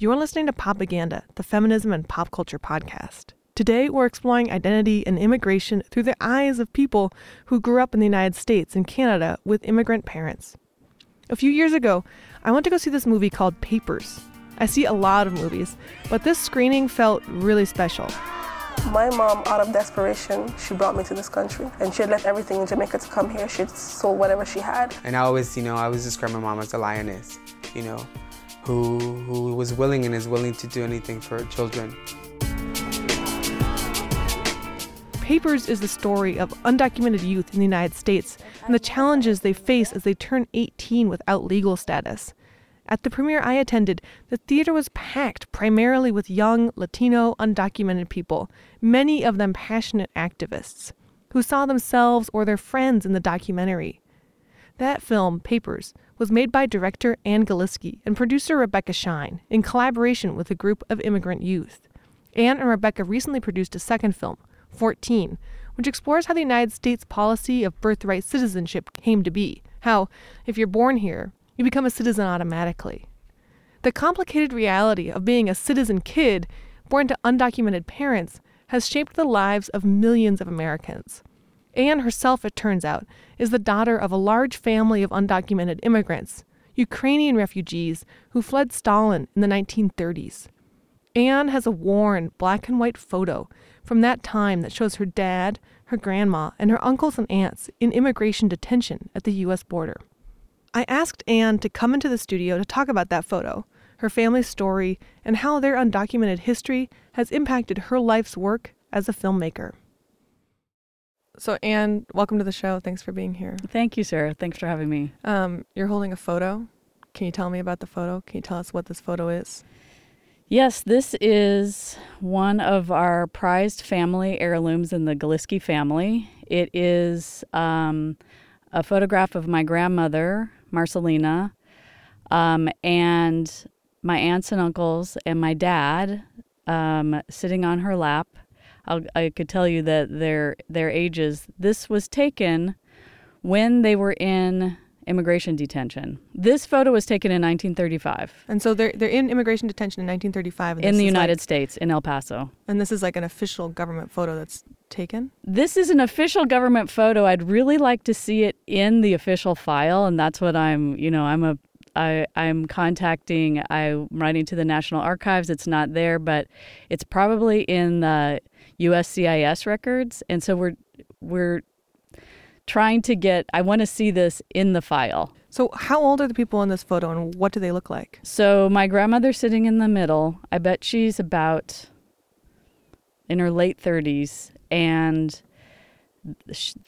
You're listening to Popaganda, the feminism and pop culture podcast. Today, we're exploring identity and immigration through the eyes of people who grew up in the United States and Canada with immigrant parents. A few years ago, I went to go see this movie called Papers. I see a lot of movies, but this screening felt really special. My mom, out of desperation, she brought me to this country, and she had left everything in Jamaica to come here. She had sold whatever she had. And I always, you know, I always describe my mom as a lioness, you know, who who was willing and is willing to do anything for her children. Papers is the story of undocumented youth in the United States and the challenges they face as they turn 18 without legal status. At the premiere I attended, the theater was packed primarily with young, Latino, undocumented people, many of them passionate activists, who saw themselves or their friends in the documentary. That film, Papers, was made by director Anne Galisky and producer Rebecca Shine in collaboration with a group of immigrant youth. Anne and Rebecca recently produced a second film, 14, which explores how the United States policy of birthright citizenship came to be. How, if you're born here, you become a citizen automatically. The complicated reality of being a citizen kid born to undocumented parents has shaped the lives of millions of Americans. Anne herself, it turns out, is the daughter of a large family of undocumented immigrants, Ukrainian refugees who fled Stalin in the 1930s. Anne has a worn black and white photo from that time that shows her dad, her grandma, and her uncles and aunts in immigration detention at the U.S. border. I asked Anne to come into the studio to talk about that photo, her family's story, and how their undocumented history has impacted her life's work as a filmmaker. So, Anne, welcome to the show. Thanks for being here. Thank you, Sarah. Thanks for having me. Um, you're holding a photo. Can you tell me about the photo? Can you tell us what this photo is? Yes, this is one of our prized family heirlooms in the Galisky family. It is um, a photograph of my grandmother, Marcelina, um, and my aunts and uncles, and my dad um, sitting on her lap. I'll, I could tell you that their their ages. This was taken when they were in immigration detention. This photo was taken in 1935. And so they're they're in immigration detention in 1935 in the United like, States in El Paso. And this is like an official government photo that's taken? This is an official government photo. I'd really like to see it in the official file and that's what I'm, you know, I'm a I, I'm contacting, I'm writing to the National Archives. It's not there, but it's probably in the USCIS records. And so we're we're trying to get I want to see this in the file. So how old are the people in this photo and what do they look like? So my grandmother sitting in the middle. I bet she's about in her late 30s and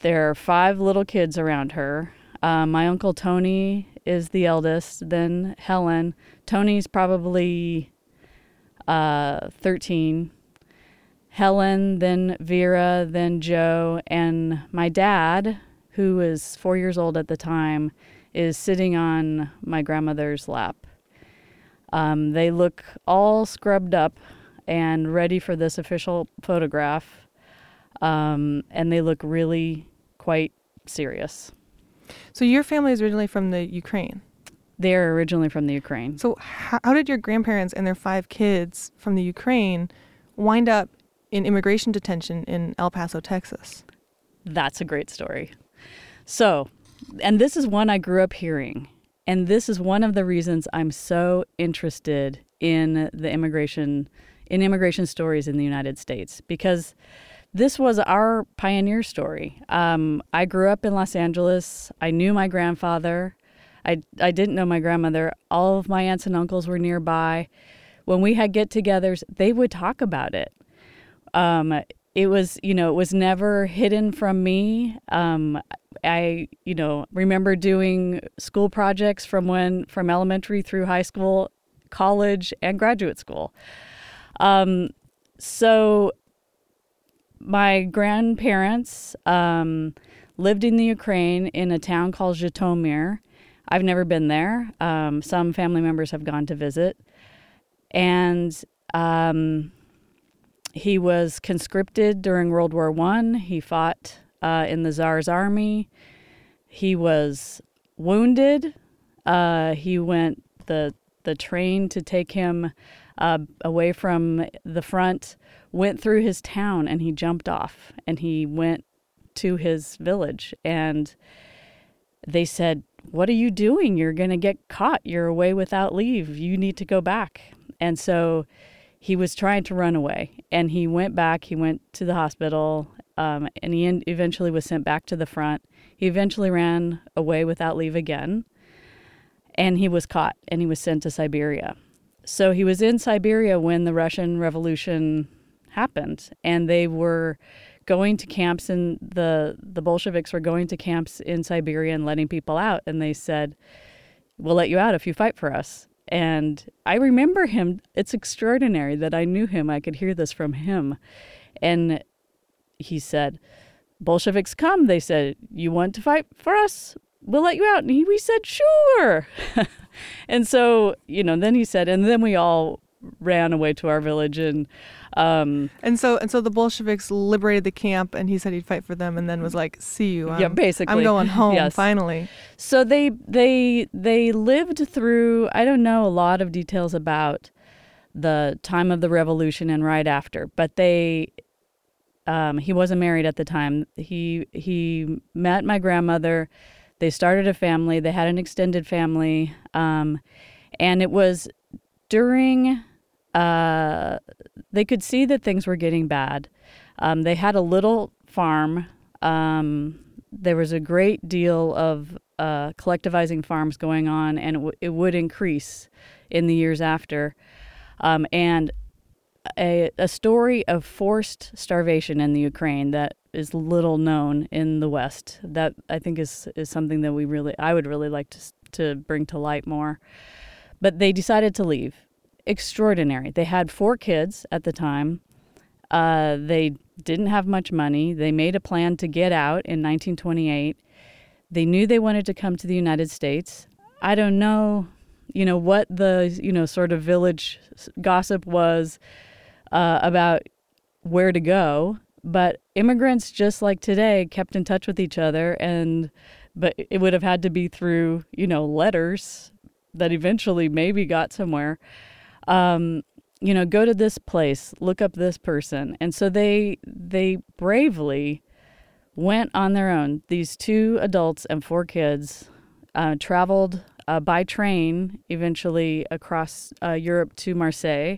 there are five little kids around her. Uh, my uncle Tony is the eldest, then Helen. Tony's probably uh, 13 Helen, then Vera, then Joe, and my dad, who was four years old at the time, is sitting on my grandmother's lap. Um, they look all scrubbed up and ready for this official photograph, um, and they look really quite serious. So, your family is originally from the Ukraine? They're originally from the Ukraine. So, how, how did your grandparents and their five kids from the Ukraine wind up in immigration detention in El Paso, Texas. That's a great story. So, and this is one I grew up hearing. And this is one of the reasons I'm so interested in the immigration in immigration stories in the United States because this was our pioneer story. Um, I grew up in Los Angeles. I knew my grandfather. I, I didn't know my grandmother. All of my aunts and uncles were nearby. When we had get togethers, they would talk about it um, it was you know it was never hidden from me. Um, i you know remember doing school projects from when from elementary through high school college and graduate school. Um, so my grandparents um, lived in the ukraine in a town called zhytomyr. I've never been there. Um, some family members have gone to visit. And um, he was conscripted during World War One. He fought uh, in the Tsar's army. He was wounded. Uh, he went the the train to take him uh, away from the front went through his town and he jumped off and he went to his village and they said what are you doing you're going to get caught you're away without leave you need to go back and so he was trying to run away and he went back he went to the hospital um, and he eventually was sent back to the front. He eventually ran away without leave again and he was caught and he was sent to siberia. So he was in siberia when the russian revolution happened and they were going to camps and the the bolsheviks were going to camps in siberia and letting people out and they said we'll let you out if you fight for us and I remember him. It's extraordinary that I knew him. I could hear this from him. And he said, Bolsheviks come. They said, You want to fight for us? We'll let you out. And he, we said, Sure. and so, you know, then he said, and then we all ran away to our village and um, and so and so the Bolsheviks liberated the camp, and he said he'd fight for them, and then was like, "See you." I'm, yeah, basically, I'm going home yes. finally. So they they they lived through. I don't know a lot of details about the time of the revolution and right after, but they. Um, he wasn't married at the time. He he met my grandmother. They started a family. They had an extended family, um, and it was during uh, they could see that things were getting bad. Um, they had a little farm. Um, there was a great deal of uh, collectivizing farms going on, and it, w- it, would increase in the years after. Um, and a, a story of forced starvation in the Ukraine that is little known in the West. That I think is is something that we really I would really like to to bring to light more. But they decided to leave extraordinary. They had four kids at the time. Uh, they didn't have much money. They made a plan to get out in 1928. They knew they wanted to come to the United States. I don't know, you know, what the, you know, sort of village gossip was uh, about where to go, but immigrants just like today kept in touch with each other and but it would have had to be through, you know, letters that eventually maybe got somewhere um, you know, go to this place, look up this person. And so they they bravely went on their own. These two adults and four kids uh, traveled uh, by train eventually across uh, Europe to Marseille.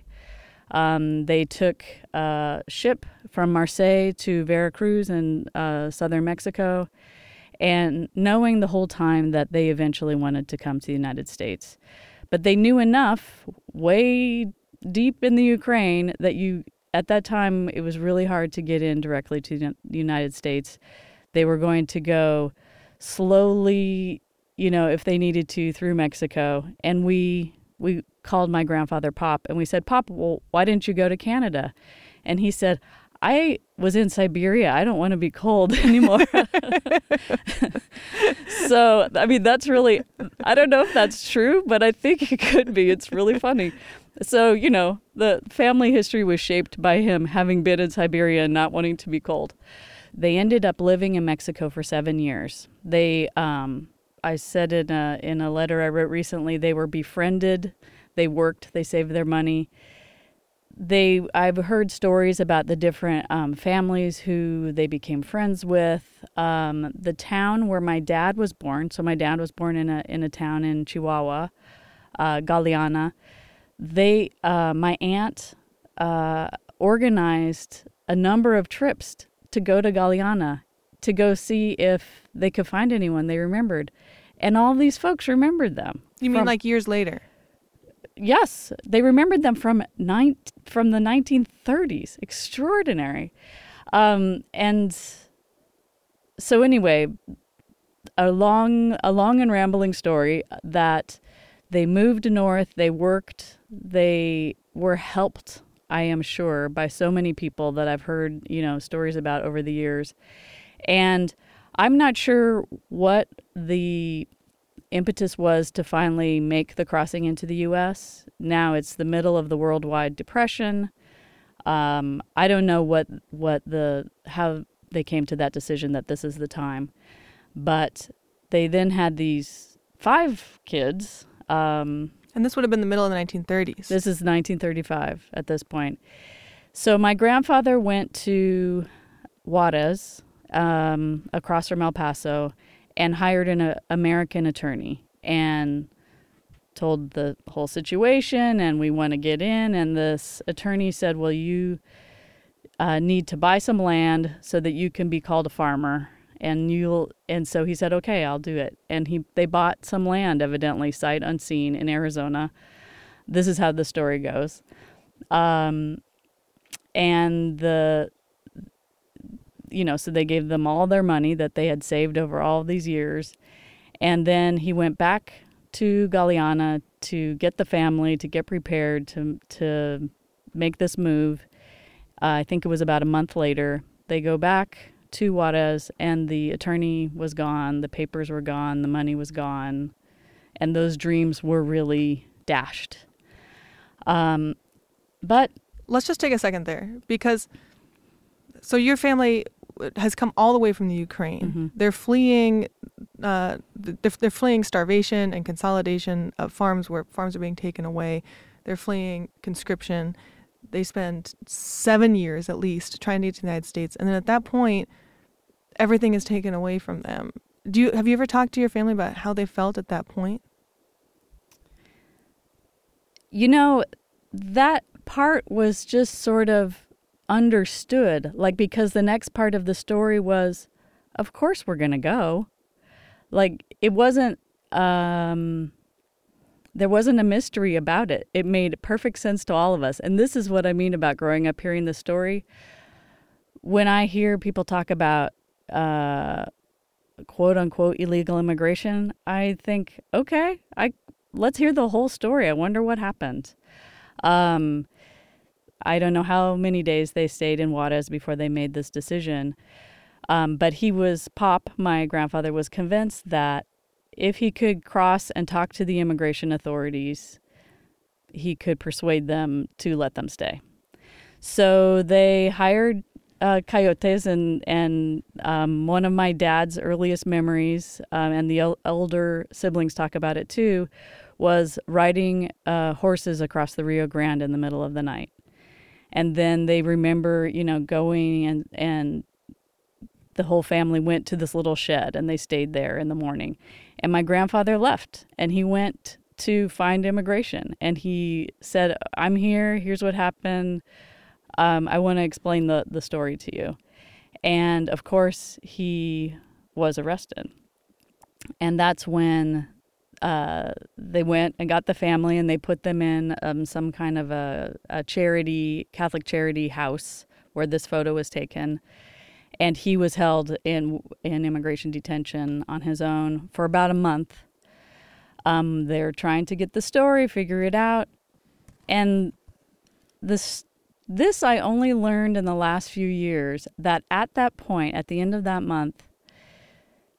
Um, they took a ship from Marseille to Veracruz in uh, southern Mexico, and knowing the whole time that they eventually wanted to come to the United States. But they knew enough way deep in the Ukraine that you at that time it was really hard to get in directly to the United States. They were going to go slowly, you know, if they needed to through Mexico. And we we called my grandfather Pop and we said, "Pop, well, why didn't you go to Canada?" And he said, I was in Siberia. I don't want to be cold anymore. so, I mean, that's really, I don't know if that's true, but I think it could be. It's really funny. So, you know, the family history was shaped by him having been in Siberia and not wanting to be cold. They ended up living in Mexico for seven years. They, um, I said in a, in a letter I wrote recently, they were befriended, they worked, they saved their money they I've heard stories about the different um, families who they became friends with. Um, the town where my dad was born. So my dad was born in a in a town in Chihuahua, uh, Galeana. They uh, my aunt uh, organized a number of trips to go to Galeana to go see if they could find anyone they remembered, and all these folks remembered them. You mean like years later? Yes, they remembered them from nine, from the 1930s. Extraordinary. Um, and so anyway, a long a long and rambling story that they moved north, they worked, they were helped, I am sure, by so many people that I've heard, you know, stories about over the years. And I'm not sure what the impetus was to finally make the crossing into the U.S. Now it's the middle of the worldwide depression. Um, I don't know what what the how they came to that decision that this is the time, but they then had these five kids. Um, And this would have been the middle of the 1930s. This is 1935 at this point. So my grandfather went to Juarez, um, across from El Paso, and hired an uh, American attorney and told the whole situation. And we want to get in. And this attorney said, "Well, you uh, need to buy some land so that you can be called a farmer." And you'll and so he said, "Okay, I'll do it." And he they bought some land, evidently sight unseen, in Arizona. This is how the story goes. Um, and the you know so they gave them all their money that they had saved over all these years. And then he went back to Galeana to get the family to get prepared to to make this move. Uh, i think it was about a month later they go back to Juarez and the attorney was gone the papers were gone the money was gone and those dreams were really dashed. Um, but let's just take a second there because so your family has come all the way from the Ukraine. Mm-hmm. They're fleeing uh, they're, they're fleeing starvation and consolidation of farms where farms are being taken away. They're fleeing conscription. They spend 7 years at least trying to get to the United States and then at that point everything is taken away from them. Do you have you ever talked to your family about how they felt at that point? You know, that part was just sort of understood, like because the next part of the story was, of course we're going to go. Like it wasn't um there wasn't a mystery about it. It made perfect sense to all of us. And this is what I mean about growing up hearing the story. When I hear people talk about uh quote unquote illegal immigration, I think, okay, I let's hear the whole story. I wonder what happened. Um, I don't know how many days they stayed in Juarez before they made this decision. Um, but he was, Pop, my grandfather, was convinced that if he could cross and talk to the immigration authorities, he could persuade them to let them stay. So they hired uh, coyotes, and and um, one of my dad's earliest memories, um, and the el- elder siblings talk about it too, was riding uh, horses across the Rio Grande in the middle of the night. And then they remember, you know, going and, and the whole family went to this little shed and they stayed there in the morning. And my grandfather left and he went to find immigration and he said, I'm here, here's what happened. Um, I want to explain the, the story to you. And of course, he was arrested. And that's when uh, they went and got the family and they put them in um, some kind of a, a charity, Catholic charity house where this photo was taken. And he was held in in immigration detention on his own for about a month. Um, they're trying to get the story, figure it out, and this this I only learned in the last few years that at that point, at the end of that month,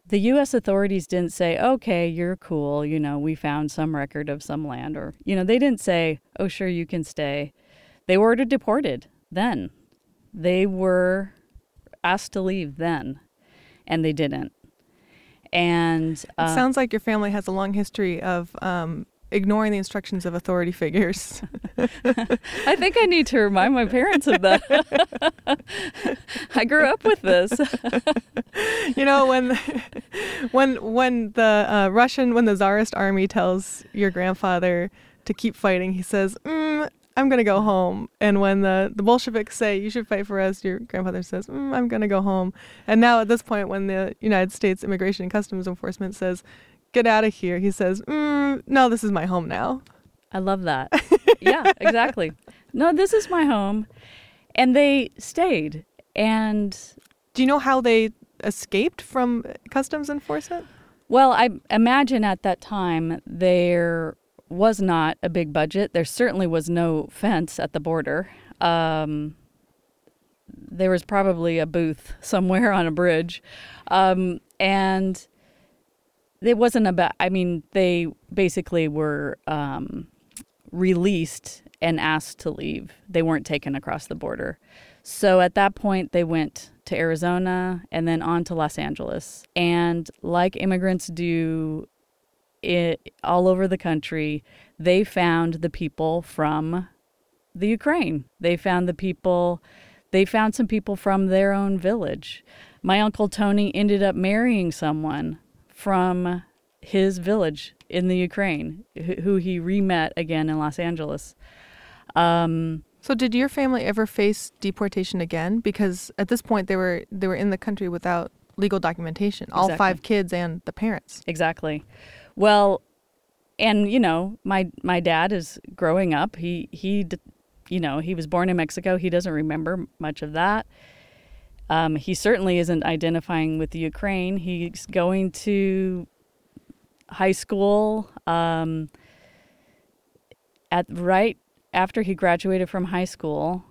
the U.S. authorities didn't say, okay, you're cool, you know, we found some record of some land, or, you know, they didn't say, oh, sure, you can stay. They were deported then. They were asked to leave then, and they didn't. And uh, it sounds like your family has a long history of um, ignoring the instructions of authority figures. I think I need to remind my parents of that. I grew up with this. you know when when when the uh, Russian when the czarist army tells your grandfather to keep fighting, he says, mm, "I'm gonna go home." And when the the Bolsheviks say you should fight for us, your grandfather says, mm, "I'm gonna go home." And now at this point, when the United States Immigration and Customs Enforcement says get out of here. He says, mm, no, this is my home now. I love that. yeah, exactly. No, this is my home. And they stayed. And do you know how they escaped from customs enforcement? Well, I imagine at that time there was not a big budget. There certainly was no fence at the border. Um, there was probably a booth somewhere on a bridge. Um, and it wasn't about i mean they basically were um, released and asked to leave they weren't taken across the border so at that point they went to arizona and then on to los angeles and like immigrants do it all over the country they found the people from the Ukraine. They found the people, they found some people from their own village. My uncle Tony ended up marrying someone from his village in the Ukraine, who, he re-met again in Los Angeles. Um, So did your family ever face deportation again? Because at this point they were they were in the country without legal documentation. All Exactly. five kids and the parents. Exactly. Well, and you know, my my dad is growing up. He he, you know, he was born in Mexico. He doesn't remember much of that. Um, he certainly isn't identifying with the Ukraine. He's going to high school. Um, at right after he graduated from high school,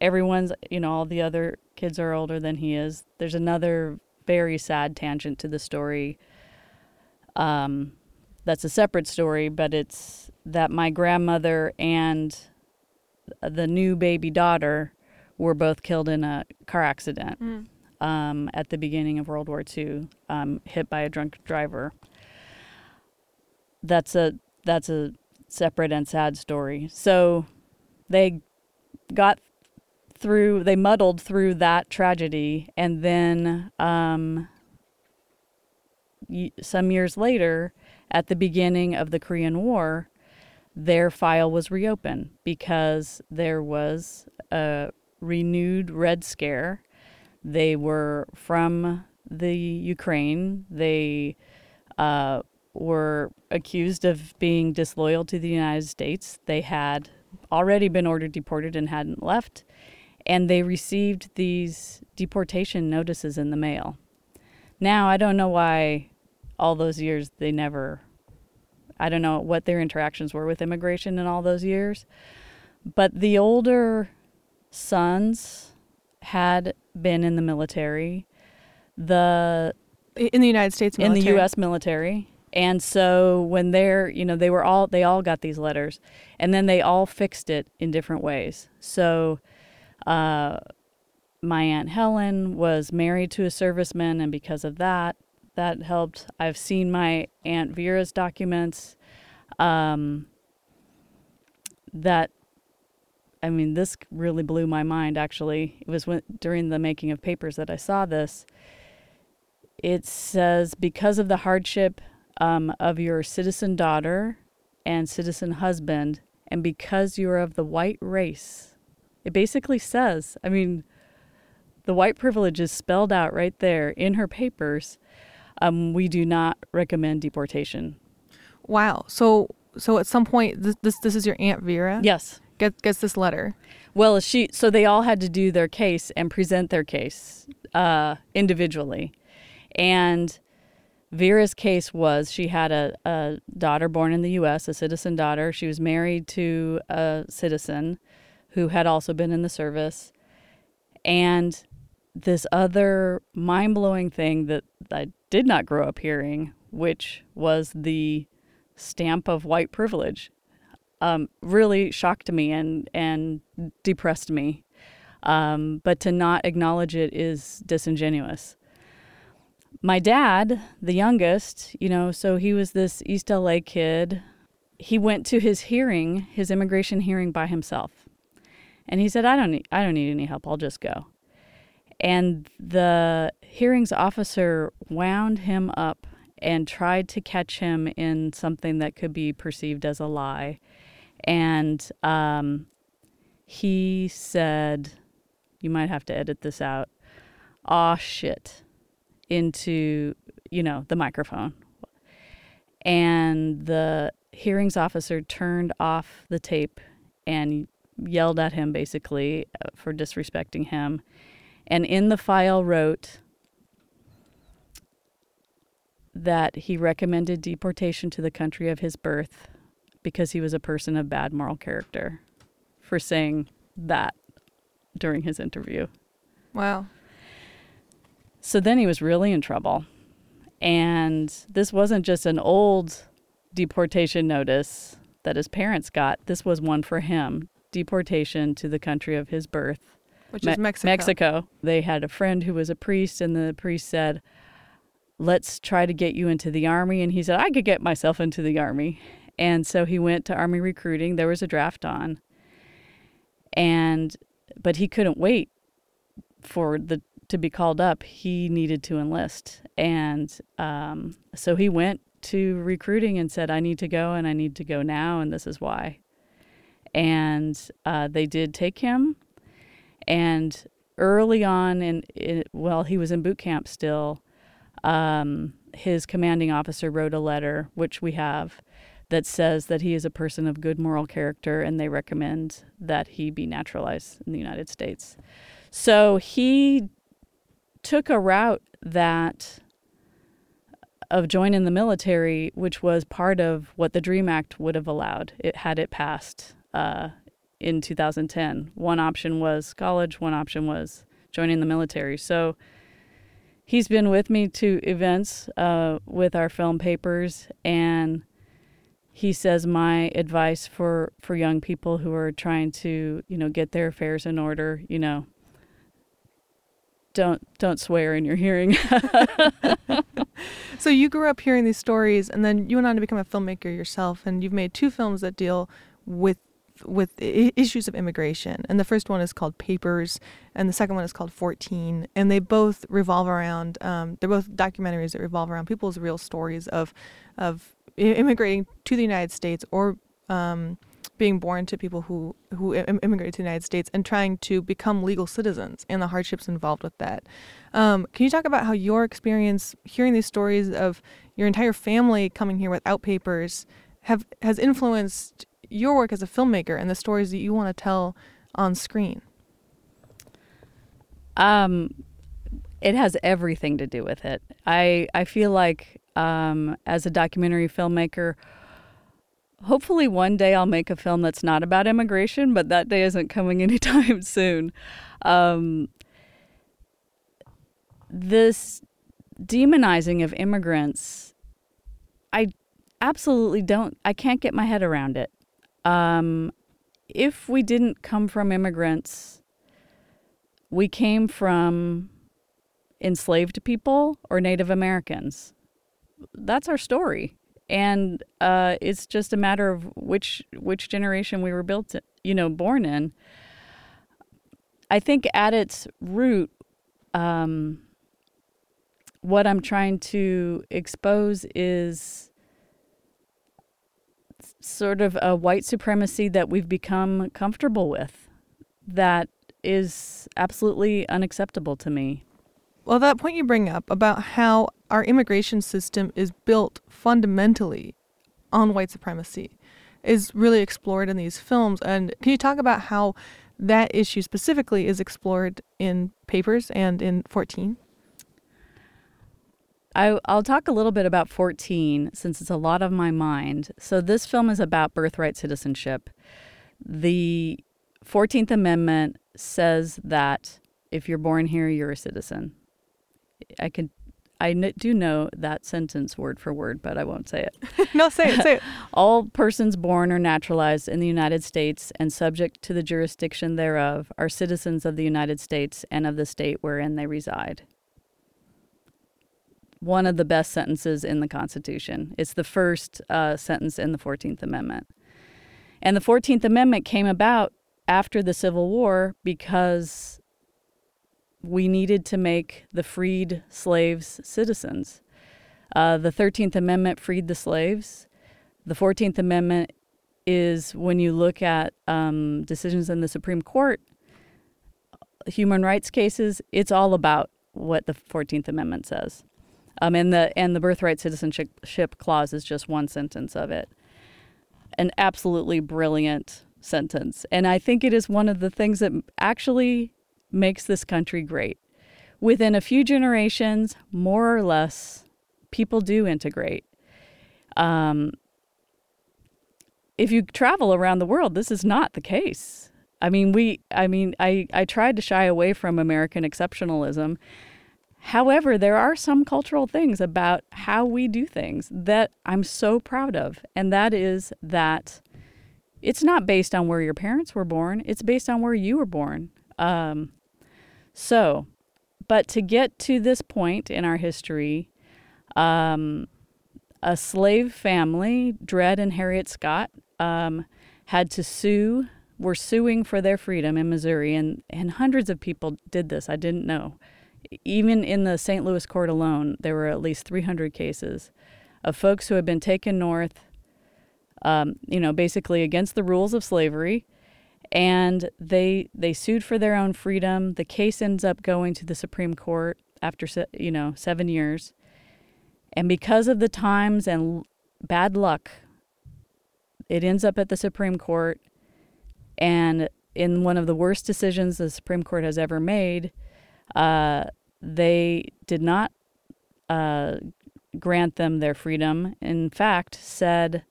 everyone's you know all the other kids are older than he is. There's another very sad tangent to the story um, that's a separate story, but it's that my grandmother and the new baby daughter were both killed in a car accident um, at the beginning of World War II, um, hit by a drunk driver. That's a that's a separate and sad story. So they got through, they muddled through that tragedy, and then um, some years later, at the beginning of the Korean War, their file was reopened because there was a renewed Red Scare. They were from the Ukraine. They uh, were accused of being disloyal to the United States. They had already been ordered deported and hadn't left. And they received these deportation notices in the mail. Now, I don't know why all those years they never, I don't know what their interactions were with immigration in all those years. But the older sons had been in the military. The In the United States in the. U.S. military. And so when they're, you know, they were all, they all got these letters, and then they all fixed it in different ways. So, uh, my aunt Helen was married to a serviceman, and because of that, that helped. I've seen my aunt Vera's documents. Um, that, I mean, this really blew my mind. Actually, it was when, during the making of papers that I saw this it says because of the hardship um, of your citizen daughter and citizen husband, and because you are of the white race, it basically says, I mean, the white privilege is spelled out right there in her papers. Um, we do not recommend deportation. Wow. So so at some point this this, this is your aunt Vera Yes. Get, gets this letter. Well, she so they all had to do their case and present their case uh, individually, and Vera's case was she had a, a daughter born in the U.S., a citizen daughter. She was married to a citizen who had also been in the service, and this other mind blowing thing that I did not grow up hearing, which was the stamp of white privilege um, really shocked me and and depressed me. Um, but to not acknowledge it is disingenuous. My dad, the youngest, you know, so he was this East LA kid. He went to his hearing, his immigration hearing by himself. And he said, "I don't need I don't need any help. I'll just go." And the hearings officer wound him up and tried to catch him in something that could be perceived as a lie and um, he said, "You might have to edit this out." Aw, shit, into you know the microphone, and the hearings officer turned off the tape and yelled at him basically uh, for disrespecting him, and in the file wrote that he recommended deportation to the country of his birth because he was a person of bad moral character for saying that during his interview. Wow. So then he was really in trouble. And this wasn't just an old deportation notice that his parents got, this was one for him deportation to the country of his birth. Which Me- is Mexico. Mexico. They had a friend who was a priest, and the priest said, Let's try to get you into the army. And he said, I could get myself into the army. And so he went to Army recruiting. There was a draft on. And but he couldn't wait for the to be called up. He needed to enlist. And um, so he went to recruiting and said, I need to go and I need to go now, and this is why. And uh, they did take him. And early on, in, in well, he was in boot camp still. Um, his commanding officer wrote a letter, which we have, that says that he is a person of good moral character and they recommend that he be naturalized in the United States. So he took a route that of joining the military, which was part of what the Dream Act would have allowed it had it passed uh, in 2010. One option was college, one option was joining the military. So he's been with me to events uh, with our film papers, and he says my advice for for young people who are trying to you know get their affairs in order, you know, don't don't swear in your hearing. so you grew up hearing these stories, and then you went on to become a filmmaker yourself, and you've made two films that deal with with issues of immigration. And the first one is called Papers, and the second one is called 14. And they both revolve around, um, they're both documentaries that revolve around people's real stories of, of immigrating to the United States or um, being born to people who who immigrated to the United States and trying to become legal citizens and the hardships involved with that. Um, can you talk about how your experience hearing these stories of your entire family coming here without papers have has influenced your work as a filmmaker and the stories that you want to tell on screen? Um, it has everything to do with it. I I feel like um, as a documentary filmmaker hopefully one day I'll make a film that's not about immigration, but that day isn't coming anytime soon. Um, this demonizing of immigrants, I absolutely don't, I can't get my head around it. Um, if we didn't come from immigrants, we came from enslaved people or Native Americans. That's our story and uh, it's just a matter of which which generation we were built, you know, born in. I think at its root, um, what I'm trying to expose is sort of a white supremacy that we've become comfortable with, that is absolutely unacceptable to me. Well, that point you bring up about how our immigration system is built fundamentally on white supremacy is really explored in these films. And can you talk about how that issue specifically is explored in papers and in 14? I, will talk a little bit about 14 since it's a lot of my mind. So, this film is about birthright citizenship. The 14th Amendment says that if you're born here, you're a citizen. I can I do know that sentence word for word, but I won't say it. no, say it, say it. All persons born or naturalized in the United States and subject to the jurisdiction thereof are citizens of the United States and of the state wherein they reside. One of the best sentences in the Constitution. It's the first uh, sentence in the 14th Amendment. And the 14th Amendment came about after the Civil War because we needed to make the freed slaves citizens. Uh, the 13th Amendment freed the slaves. The 14th Amendment is when you look at um, decisions in the Supreme Court, human rights cases, it's all about what the 14th Amendment says. Um, and the and the birthright citizenship clause is just one sentence of it. An absolutely brilliant sentence. And I think it is one of the things that actually makes this country great. Within a few generations, more or less, people do integrate. Um, if you travel around the world, this is not the case. I mean, we, I mean, I, I tried to shy away from American exceptionalism. However, there are some cultural things about how we do things that I'm so proud of. And that is that it's not based on where your parents were born, it's based on where you were born. Um, so, but to get to this point in our history, um, a slave family, Dred and Harriet Scott, um, had to sue, were suing for their freedom in Missouri, and, and hundreds of people did this. I didn't know. Even in the St. Louis court alone, there were at least 300 cases of folks who had been taken north, um, you know, basically against the rules of slavery, and they they sued for their own freedom. The case ends up going to the Supreme Court after you know seven years, and because of the times and bad luck, it ends up at the Supreme Court, and in one of the worst decisions the Supreme Court has ever made, uh, they did not uh, grant them their freedom. In fact, said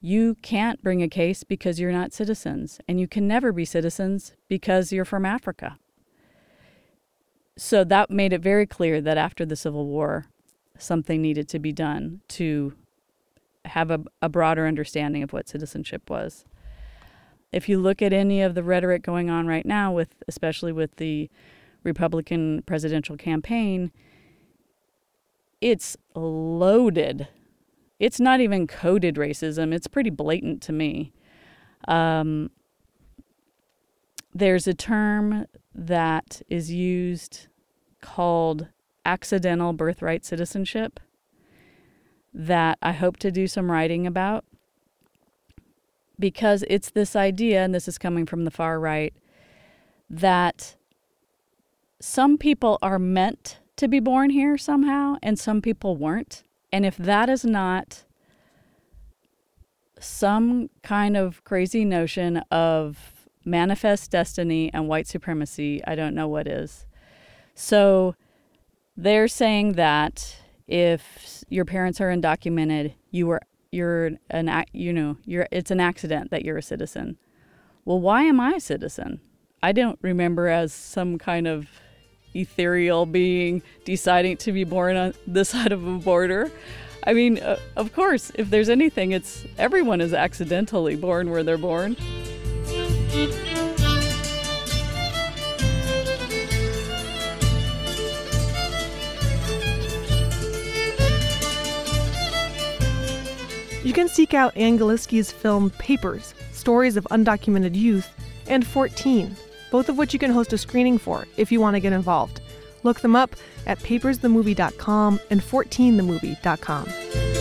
you can't bring a case because you're not citizens, and you can never be citizens because you're from Africa. So that made it very clear that after the Civil War, something needed to be done to have a, a broader understanding of what citizenship was. If you look at any of the rhetoric going on right now, with especially with the Republican presidential campaign, it's loaded it's not even coded racism. It's pretty blatant to me. Um, there's a term that is used called accidental birthright citizenship that I hope to do some writing about because it's this idea, and this is coming from the far right, that some people are meant to be born here somehow and some people weren't. And if that is not some kind of crazy notion of manifest destiny and white supremacy, I don't know what is. So they're saying that if your parents are undocumented, you were you're an you know you're it's an accident that you're a citizen. Well, why am I a citizen? I don't remember as some kind of ethereal being deciding to be born on this side of a border. I mean, uh, of course, if there's anything, it's everyone is accidentally born where they're born. You can seek out Anne Galisky's film Papers Stories of Undocumented Youth and 14 both of which you can host a screening for if you want to get involved. Look them up at papersthemovie.com and 14themovie.com.